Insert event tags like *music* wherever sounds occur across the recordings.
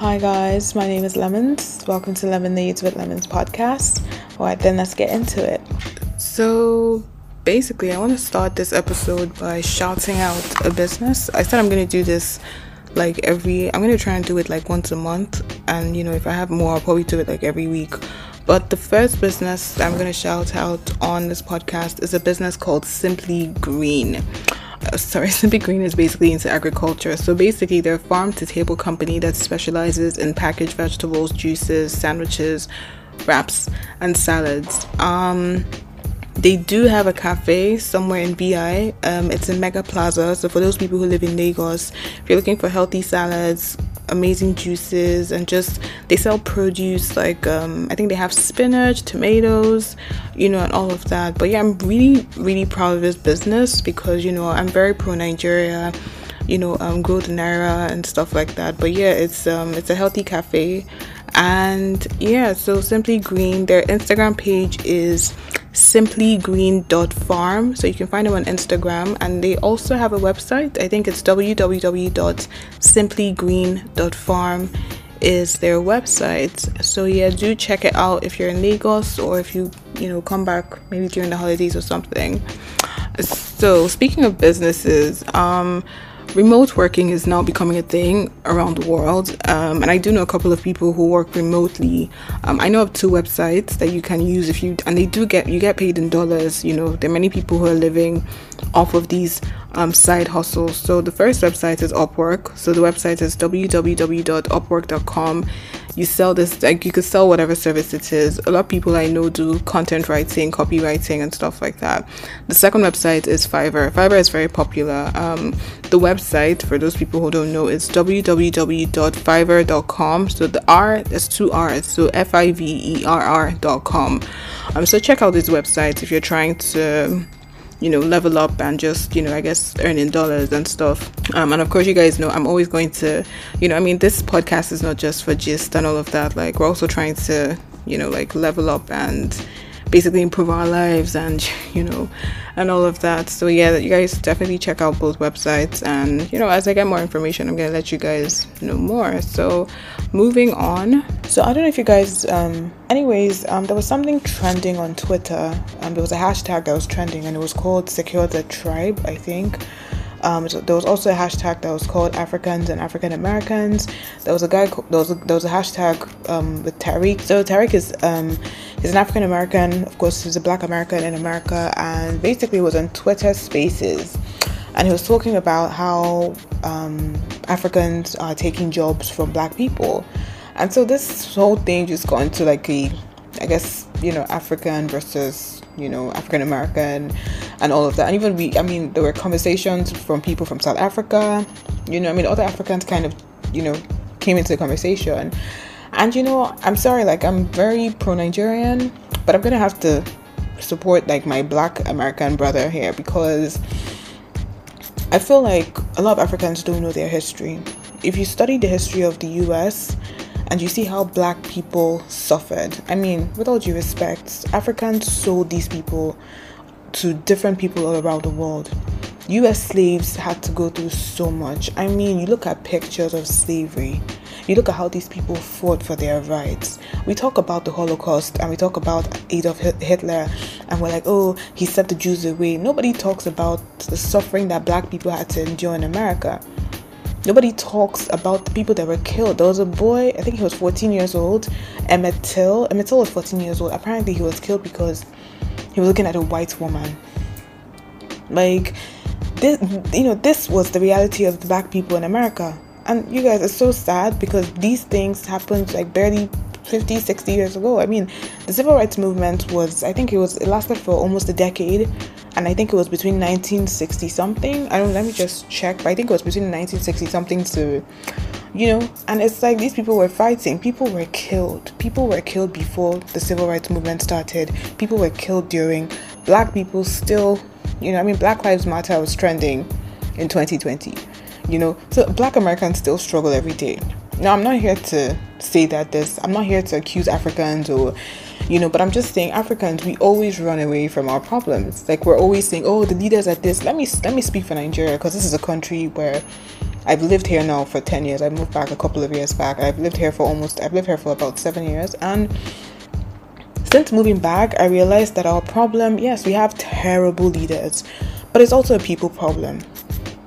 Hi guys, my name is Lemons. Welcome to Lemonades with Lemons podcast. Alright, then let's get into it. So, basically, I want to start this episode by shouting out a business. I said I'm going to do this like every, I'm going to try and do it like once a month. And you know, if I have more, I'll probably do it like every week. But the first business I'm going to shout out on this podcast is a business called Simply Green. Uh, sorry, *laughs* Simply Green is basically into agriculture. So basically, they're a farm to table company that specializes in packaged vegetables, juices, sandwiches, wraps, and salads. Um, they do have a cafe somewhere in VI. Um, it's in Mega Plaza. So for those people who live in Lagos, if you're looking for healthy salads, amazing juices and just they sell produce like um, I think they have spinach, tomatoes, you know, and all of that. But yeah, I'm really really proud of this business because you know I'm very pro Nigeria, you know, um, grow the naira and stuff like that. But yeah, it's um it's a healthy cafe, and yeah, so simply green. Their Instagram page is simplygreen.farm so you can find them on instagram. And they also have a website. I think it's www.simplygreen.farm is their website. So yeah do check it out if you're in lagos or if you you know come back maybe during the holidays or something. So speaking of businesses um remote working is now becoming a thing around the world um, and i do know a couple of people who work remotely. Um, i know of two websites that you can use if you and they do get you get paid in dollars you know. There are many people who are living off of these um, side hustles. So the first website is upwork. So the website is www.upwork.com you sell this like you could sell whatever service it is. A lot of people i know do content writing copywriting and stuff like that. The second website is fiverr. Fiverr is very popular. Um, the website for those people who don't know is www.fiverr.com so the r is two r's so f-i-v-e-r-r.com um, so check out these websites if you're trying to you know, level up and just, you know, I guess earning dollars and stuff. Um, and of course, you guys know I'm always going to, you know, I mean, this podcast is not just for gist and all of that. Like, we're also trying to, you know, like level up and basically improve our lives and you know and all of that so yeah you guys definitely check out both websites and you know as i get more information i'm gonna let you guys know more so moving on so i don't know if you guys um anyways um there was something trending on twitter um there was a hashtag that was trending and it was called secure the tribe i think um, so there was also a hashtag that was called Africans and African Americans. There was a guy. There was a, there was a hashtag um, with Tariq. So Tariq is um, he's an African American. Of course, he's a Black American in America, and basically was on Twitter Spaces, and he was talking about how um, Africans are taking jobs from Black people, and so this whole thing just got into like a, I guess you know African versus you know African American and all of that. And even we I mean there were conversations from people from South Africa. You know I mean other Africans kind of you know came into the conversation and you know I'm sorry like I'm very pro Nigerian but I'm gonna have to support like my black American brother here because I feel like a lot of Africans don't know their history if you study the history of the US and you see how black people suffered. I mean, with all due respect, Africans sold these people to different people all around the world. US slaves had to go through so much. I mean, you look at pictures of slavery, you look at how these people fought for their rights. We talk about the Holocaust and we talk about Adolf Hitler, and we're like, oh, he set the Jews away. Nobody talks about the suffering that black people had to endure in America. Nobody talks about the people that were killed. There was a boy, I think he was 14 years old, Emmett Till. Emmett Till was 14 years old. Apparently, he was killed because he was looking at a white woman. Like, this, you know, this was the reality of the black people in America. And you guys, it's so sad because these things happened like barely 50, 60 years ago. I mean, the civil rights movement was, I think it was, it lasted for almost a decade. And I think it was between 1960 something. I don't, let me just check, but I think it was between 1960 something to, you know, and it's like these people were fighting. People were killed. People were killed before the civil rights movement started. People were killed during. Black people still, you know, I mean, Black Lives Matter was trending in 2020, you know, so black Americans still struggle every day. Now, I'm not here to say that this, I'm not here to accuse Africans or, you know, but I'm just saying Africans, we always run away from our problems. Like we're always saying, oh, the leaders are this. Let me let me speak for Nigeria because this is a country where I've lived here now for 10 years. I moved back a couple of years back. I've lived here for almost, I've lived here for about seven years. And since moving back, I realized that our problem, yes, we have terrible leaders, but it's also a people problem.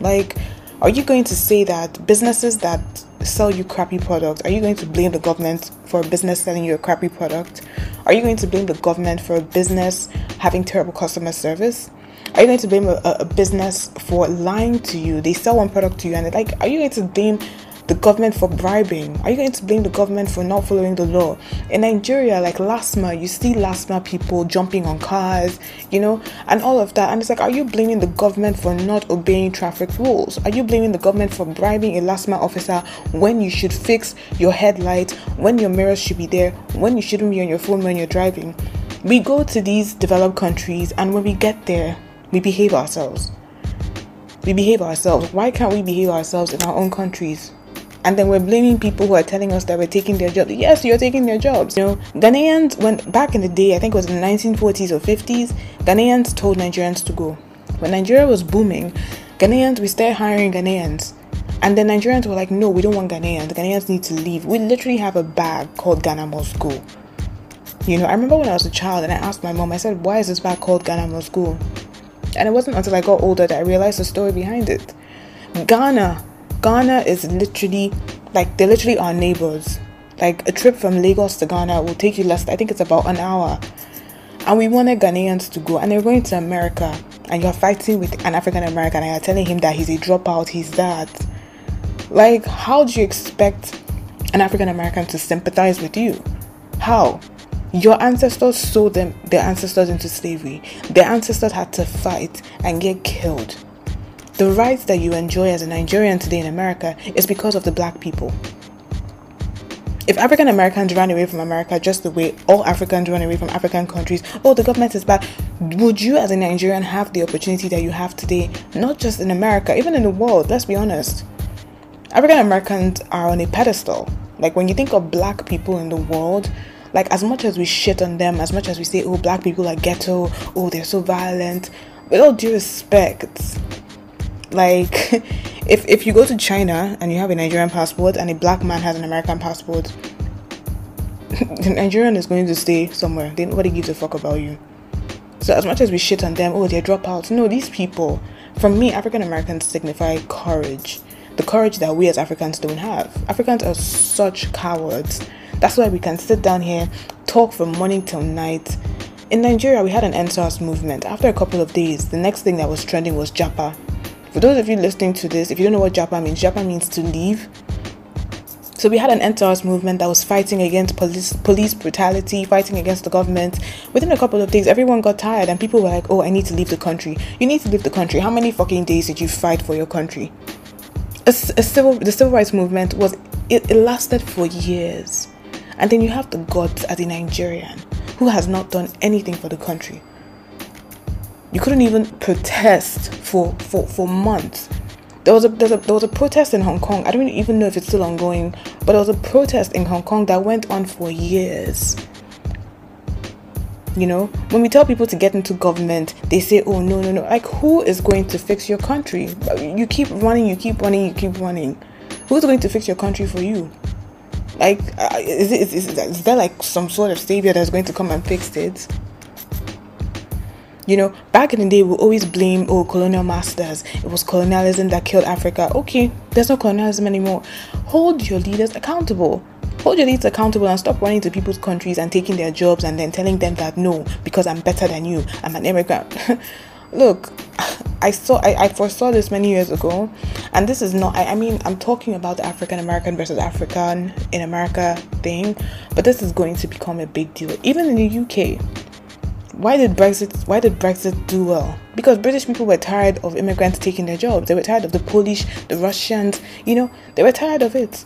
Like, are you going to say that businesses that sell you crappy products, are you going to blame the government for a business selling you a crappy product? Are you going to blame the government for a business having terrible customer service? Are you going to blame a, a business for lying to you? They sell one product to you, and like, are you going to blame the government for bribing? Are you going to blame the government for not following the law? In Nigeria, like LASMA, you see LASMA people jumping on cars, you know, and all of that. And it's like, are you blaming the government for not obeying traffic rules? Are you blaming the government for bribing a LASMA officer when you should fix your headlight, when your mirrors should be there, when you shouldn't be on your phone when you're driving? We go to these developed countries, and when we get there, we behave ourselves. We behave ourselves. Why can't we behave ourselves in our own countries? And then we're blaming people who are telling us that we're taking their jobs. Yes, you're taking their jobs. You know, Ghanaians went back in the day, I think it was in the 1940s or 50s, Ghanaians told Nigerians to go. When Nigeria was booming, Ghanaians, we started hiring Ghanaians. And then Nigerians were like, no, we don't want Ghanaians. Ghanaians need to leave. We literally have a bag called Ghana Must Go. You know, I remember when I was a child and I asked my mom, I said, why is this bag called Ghana Must Go? And it wasn't until I got older that I realized the story behind it. Ghana Ghana is literally like they're literally our neighbors. Like a trip from Lagos to Ghana will take you less. I think it's about an hour. And we wanted Ghanaians to go, and they're going to America, and you're fighting with an African American, and you're telling him that he's a dropout, he's that. Like, how do you expect an African American to sympathize with you? How? Your ancestors sold them their ancestors into slavery. Their ancestors had to fight and get killed the rights that you enjoy as a Nigerian today in America is because of the black people. If African Americans ran away from America just the way all Africans run away from African countries, oh, the government is bad, would you as a Nigerian have the opportunity that you have today, not just in America, even in the world? Let's be honest. African Americans are on a pedestal. Like when you think of black people in the world, like as much as we shit on them, as much as we say, oh, black people are ghetto, oh, they're so violent, with all due respect, like, *laughs* if if you go to China and you have a Nigerian passport and a black man has an American passport, *laughs* the Nigerian is going to stay somewhere. They, nobody gives a fuck about you. So as much as we shit on them, oh they're dropouts. No, these people, for me, African Americans signify courage. The courage that we as Africans don't have. Africans are such cowards. That's why we can sit down here, talk from morning till night. In Nigeria, we had an EndSARS movement. After a couple of days, the next thing that was trending was Japa. For those of you listening to this, if you don't know what Japa means, Japa means to leave. So we had an EndSARS movement that was fighting against police police brutality, fighting against the government. Within a couple of days, everyone got tired and people were like, "Oh, I need to leave the country." You need to leave the country. How many fucking days did you fight for your country? A, a civil the civil rights movement was it, it lasted for years, and then you have the guts as a Nigerian who has not done anything for the country you couldn't even protest for for, for months. There was, a, there was a there was a protest in Hong Kong. I don't even know if it's still ongoing, but there was a protest in Hong Kong that went on for years. You know, when we tell people to get into government, they say, "Oh no, no, no!" Like, who is going to fix your country? You keep running, you keep running, you keep running. Who's going to fix your country for you? Like, uh, is, it, is, is, is there like some sort of savior that's going to come and fix it? You know, back in the day, we always blame, oh, colonial masters. It was colonialism that killed Africa. Okay, there's no colonialism anymore. Hold your leaders accountable. Hold your leaders accountable and stop running to people's countries and taking their jobs and then telling them that no, because I'm better than you, I'm an immigrant. *laughs* Look, I saw I, I foresaw this many years ago, and this is not I, I mean I'm talking about the African American versus African in America thing, but this is going to become a big deal. Even in the UK, why did Brexit why did Brexit do well? Because British people were tired of immigrants taking their jobs. They were tired of the Polish, the Russians, you know, they were tired of it.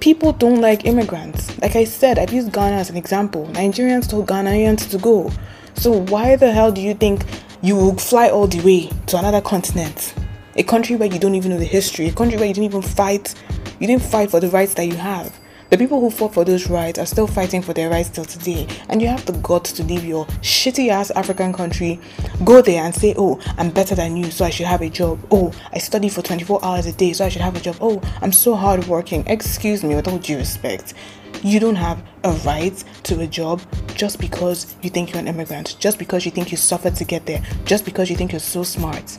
People don't like immigrants. Like I said, I've used Ghana as an example. Nigerians told Ghanaians to go. So why the hell do you think you will fly all the way to another continent? A country where you don't even know the history, a country where you didn't even fight, you didn't fight for the rights that you have. The people who fought for those rights are still fighting for their rights till today. And you have the guts to leave your shitty ass African country, go there and say, Oh, I'm better than you, so I should have a job. Oh, I study for 24 hours a day, so I should have a job. Oh, I'm so hardworking. Excuse me, with all due respect. You don't have a right to a job just because you think you're an immigrant, just because you think you suffered to get there, just because you think you're so smart.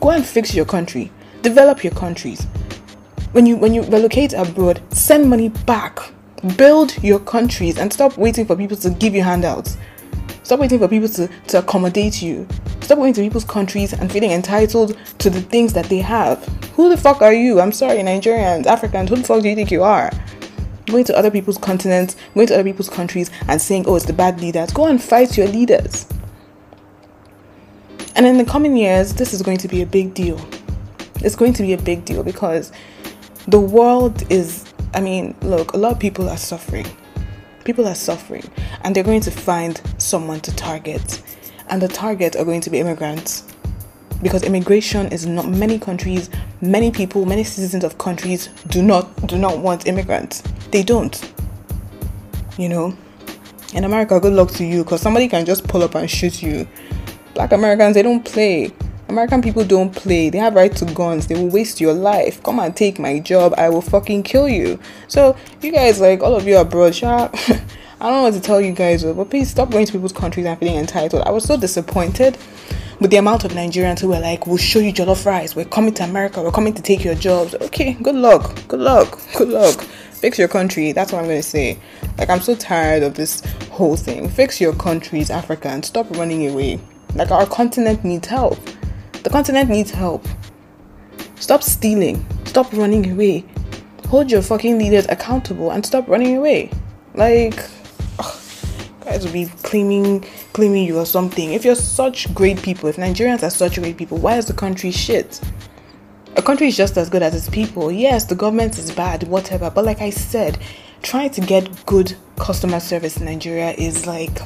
Go and fix your country. Develop your countries when you when you relocate abroad, send money back. Build your countries and stop waiting for people to give you handouts. Stop waiting for people to, to accommodate you. Stop going to people's countries and feeling entitled to the things that they have. Who the fuck are you? I'm sorry, Nigerians, Africans, who the fuck do you think you are? Going to other people's continents, going to other people's countries and saying, oh, it's the bad leaders. Go and fight your leaders. And in the coming years, this is going to be a big deal. It's going to be a big deal because the world is i mean look a lot of people are suffering. People are suffering and they're going to find someone to target. And the target are going to be immigrants because immigration is not many countries many people many citizens of countries do not do not want immigrants. They don't you know? In america good luck to you because somebody can just pull up and shoot you. Black americans they don't play American people don't play. They have right to guns. They will waste your life. Come and take my job. I will fucking kill you. So you guys, like all of you abroad. *laughs* I don't know what to tell you guys, but please stop going to people's countries and feeling entitled. I was so disappointed with the amount of Nigerians who were like, "We'll show you jollof rice. We're coming to America. We're coming to take your jobs." Okay, good luck. Good luck. *laughs* Good luck. Fix your country. That's what I'm gonna say. Like I'm so tired of this whole thing. Fix your countries, Africa, and stop running away. Like our continent needs help. The continent needs help. Stop stealing. Stop running away. Hold your fucking leaders accountable and stop running away. Like, ugh, guys will be claiming claiming you or something. If you're such great people, if Nigerians are such great people, why is the country shit? A country is just as good as its people. Yes, the government is bad, whatever. But like I said, trying to get good customer service in Nigeria is like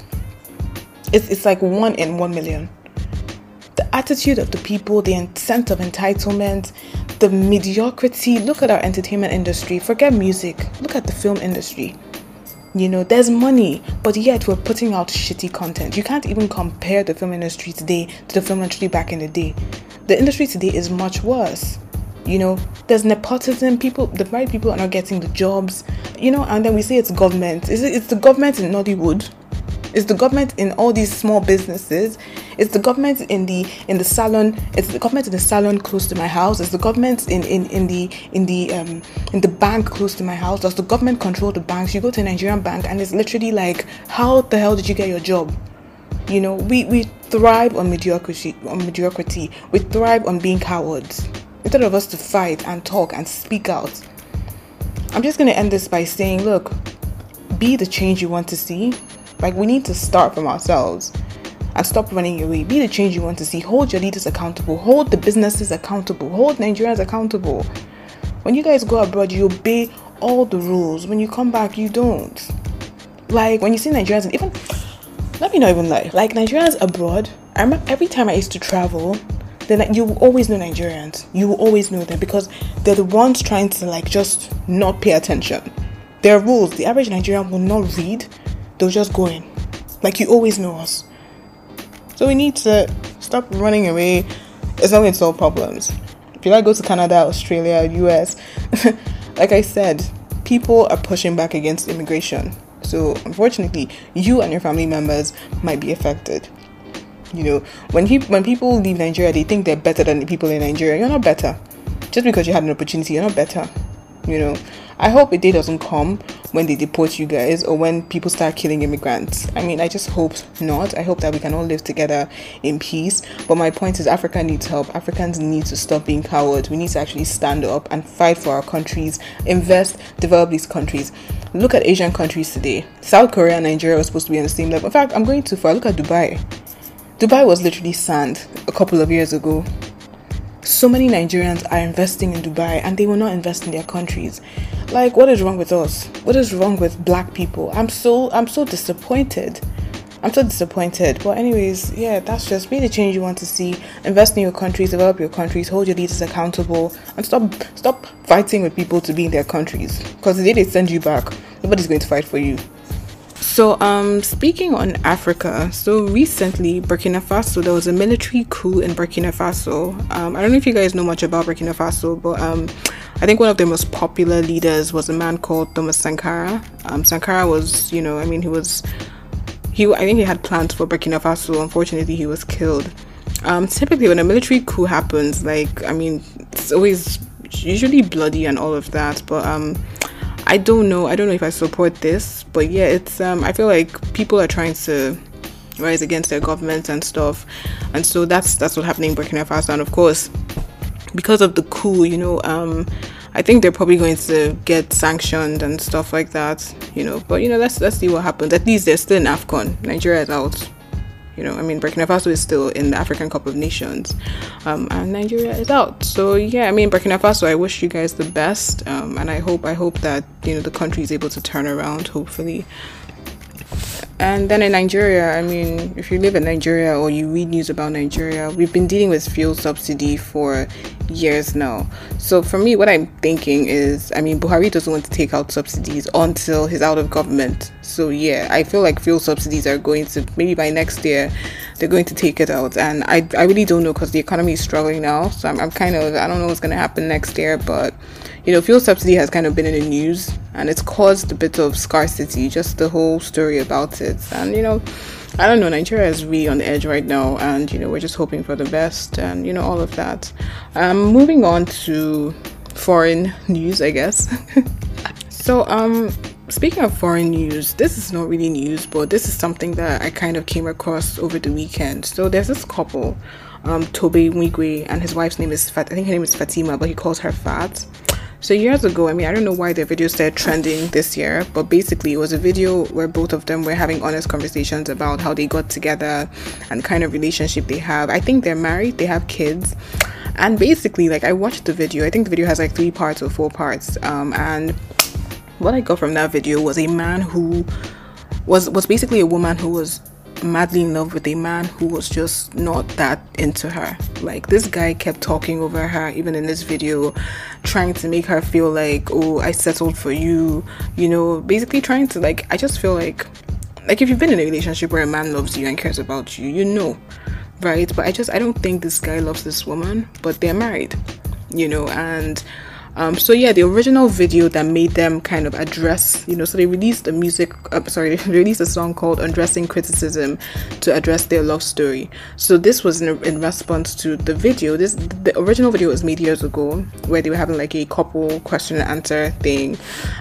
it's, it's like one in one million attitude of the people, the sense of entitlement, the mediocrity. Look at our entertainment industry. Forget music. Look at the film industry. You know, there's money, but yet we're putting out shitty content. You can't even compare the film industry today to the film industry back in the day. The industry today is much worse. You know, there's nepotism. People, the right people are not getting the jobs. You know, and then we say it's government. Is it? It's the government in Nollywood it's the government in all these small businesses. It's the government in the in the salon. It's the government in the salon close to my house. It's the government in in, in the in the um in the bank close to my house. Does the government control the banks? You go to a Nigerian bank and it's literally like, how the hell did you get your job? You know, we we thrive on mediocrity. On mediocrity, we thrive on being cowards. Instead of us to fight and talk and speak out. I'm just gonna end this by saying, look, be the change you want to see like, we need to start from ourselves and stop running away. Be the change you want to see. Hold your leaders accountable. Hold the businesses accountable. Hold Nigerians accountable. When you guys go abroad, you obey all the rules. When you come back, you don't. Like, when you see Nigerians, even, let me not even lie, like, Nigerians abroad, I remember every time I used to travel, then you will always know Nigerians. You will always know them because they're the ones trying to like just not pay attention. There are rules. The average Nigerian will not read they'll just go in. Like you always know us. So we need to stop running away. It's not going to solve problems. If you like go to Canada, Australia, US, *laughs* like I said, people are pushing back against immigration. So unfortunately, you and your family members might be affected. You know, when he, when people leave Nigeria, they think they're better than the people in Nigeria. You're not better. Just because you had an opportunity, you're not better. You know, I hope a day doesn't come when they deport you guys or when people start killing immigrants. I mean, I just hope not. I hope that we can all live together in peace. But my point is, Africa needs help. Africans need to stop being cowards. We need to actually stand up and fight for our countries, invest, develop these countries. Look at Asian countries today. South Korea and Nigeria were supposed to be on the same level. In fact, I'm going too far. Look at Dubai. Dubai was literally sand a couple of years ago so many Nigerians are investing in Dubai and they will not invest in their countries. Like what is wrong with us? What is wrong with black people? I'm so I'm so disappointed. I'm so disappointed. But anyways, yeah, that's just be the change you want to see. Invest in your countries, develop your countries, hold your leaders accountable, and stop stop fighting with people to be in their countries. Because the day they send you back, nobody's going to fight for you. So, um, speaking on Africa, so recently, Burkina Faso, there was a military coup in Burkina Faso. Um, I don't know if you guys know much about Burkina Faso, but um, I think one of their most popular leaders was a man called Thomas Sankara. Um, Sankara was, you know, I mean, he was, he, I think he had plans for Burkina Faso. Unfortunately, he was killed. Um, typically, when a military coup happens, like, I mean, it's always usually bloody and all of that, but um I don't know. I don't know if I support this, but yeah, it's um I feel like people are trying to rise against their governments and stuff. And so that's that's what's happening in Burkina Faso and of course because of the coup, you know, um I think they're probably going to get sanctioned and stuff like that, you know. But you know, let's let's see what happens. At least they're still in AFCON. Nigeria is out. You know, I mean, Burkina Faso is still in the African Cup of Nations, um, and Nigeria is out. So yeah, I mean, Burkina Faso, I wish you guys the best, um, and I hope I hope that you know the country is able to turn around. Hopefully, and then in Nigeria, I mean, if you live in Nigeria or you read news about Nigeria, we've been dealing with fuel subsidy for years now. So for me, what I'm thinking is, I mean, Buhari doesn't want to take out subsidies until he's out of government. So yeah, I feel like fuel subsidies are going to maybe by next year they're going to take it out, and I I really don't know because the economy is struggling now. So I'm, I'm kind of I don't know what's going to happen next year, but you know, fuel subsidy has kind of been in the news, and it's caused a bit of scarcity. Just the whole story about it, and you know. I don't know, Nigeria is really on the edge right now, and you know, we're just hoping for the best, and you know, all of that. Um, moving on to foreign news, I guess. *laughs* so, um, speaking of foreign news, this is not really news, but this is something that I kind of came across over the weekend. So, there's this couple, um, Tobe Nwigwe, and his wife's name is Fat. I think her name is Fatima, but he calls her Fat. So years ago, I mean, I don't know why the video started trending this year, but basically it was a video where both of them were having honest conversations about how they got together and kind of relationship they have. I think they're married, they have kids. And basically, like I watched the video. I think the video has like three parts or four parts. Um, and what I got from that video was a man who was was basically a woman who was madly in love with a man who was just not that into her. Like this guy kept talking over her, even in this video, trying to make her feel like, oh, I settled for you, you know, basically trying to like, I just feel like, like if you've been in a relationship where a man loves you and cares about you, you know, right? But I just, I don't think this guy loves this woman, but they're married, you know, and um, so yeah, the original video that made them kind of address, you know, so they released a music, uh, sorry, *laughs* they released a song called "Undressing Criticism" to address their love story. So this was in, in response to the video. This the original video was made years ago, where they were having like a couple question and answer thing,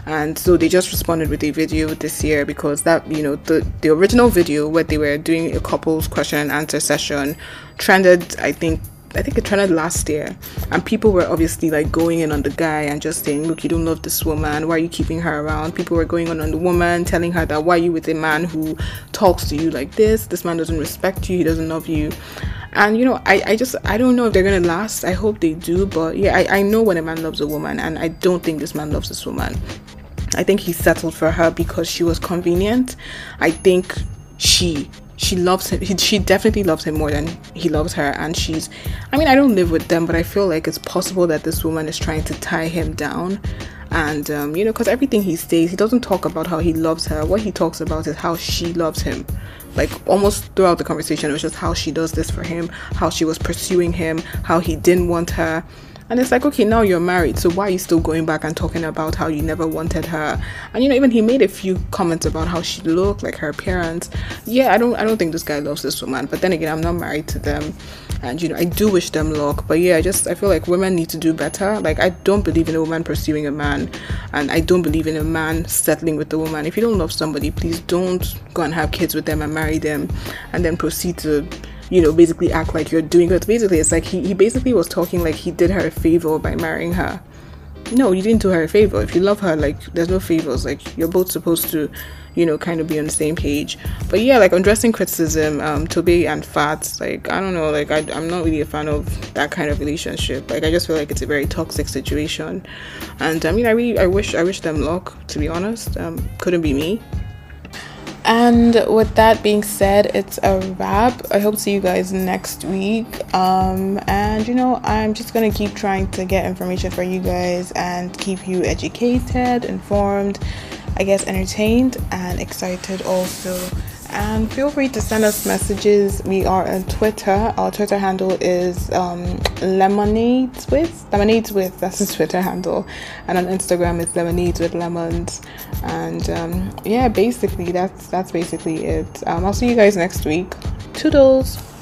and so they just responded with a video this year because that you know the the original video where they were doing a couples question and answer session trended, I think I think it trended last year, and people were obviously like going in on the guy and just saying, "Look, you don't love this woman. Why are you keeping her around?" People were going on on the woman, telling her that why are you with a man who talks to you like this? This man doesn't respect you. He doesn't love you. And you know, I, I just I don't know if they're gonna last. I hope they do, but yeah, I, I know when a man loves a woman, and I don't think this man loves this woman. I think he settled for her because she was convenient. I think she she loves him he, she definitely loves him more than he loves her and she's i mean i don't live with them but i feel like it's possible that this woman is trying to tie him down. And um, you know because everything he says he doesn't talk about how he loves her. What he talks about is how she loves him. Like almost throughout the conversation it was just how she does this for him how she was pursuing him how he didn't want her and it's like, okay, now you're married, so why are you still going back and talking about how you never wanted her? And you know, even he made a few comments about how she looked, like her appearance. Yeah, I don't I don't think this guy loves this woman. But then again, I'm not married to them. And you know, I do wish them luck. But yeah, I just I feel like women need to do better. Like I don't believe in a woman pursuing a man and I don't believe in a man settling with a woman. If you don't love somebody, please don't go and have kids with them and marry them and then proceed to you know, basically act like you're doing it. Basically, it's like he, he basically was talking like he did her a favor by marrying her. No, you didn't do her a favor. If you love her, like, there's no favors. Like, you're both supposed to, you know, kind of be on the same page. But yeah, like, undressing criticism, um, Tobe and Fats, like, I don't know, like, I, I'm not really a fan of that kind of relationship. Like, I just feel like it's a very toxic situation. And I mean, I really, I wish, I wish them luck, to be honest. Um, couldn't be me. And with that being said, it's a wrap. I hope to see you guys next week. Um, and you know, I'm just gonna keep trying to get information for you guys and keep you educated, informed, I guess entertained and excited also and feel free to send us messages. We are on Twitter. Our Twitter handle is um, with lemonades with that's the Twitter handle, and on Instagram it's lemonades with lemons. And um, yeah, basically that's that's basically it. Um, I'll see you guys next week. Toodles.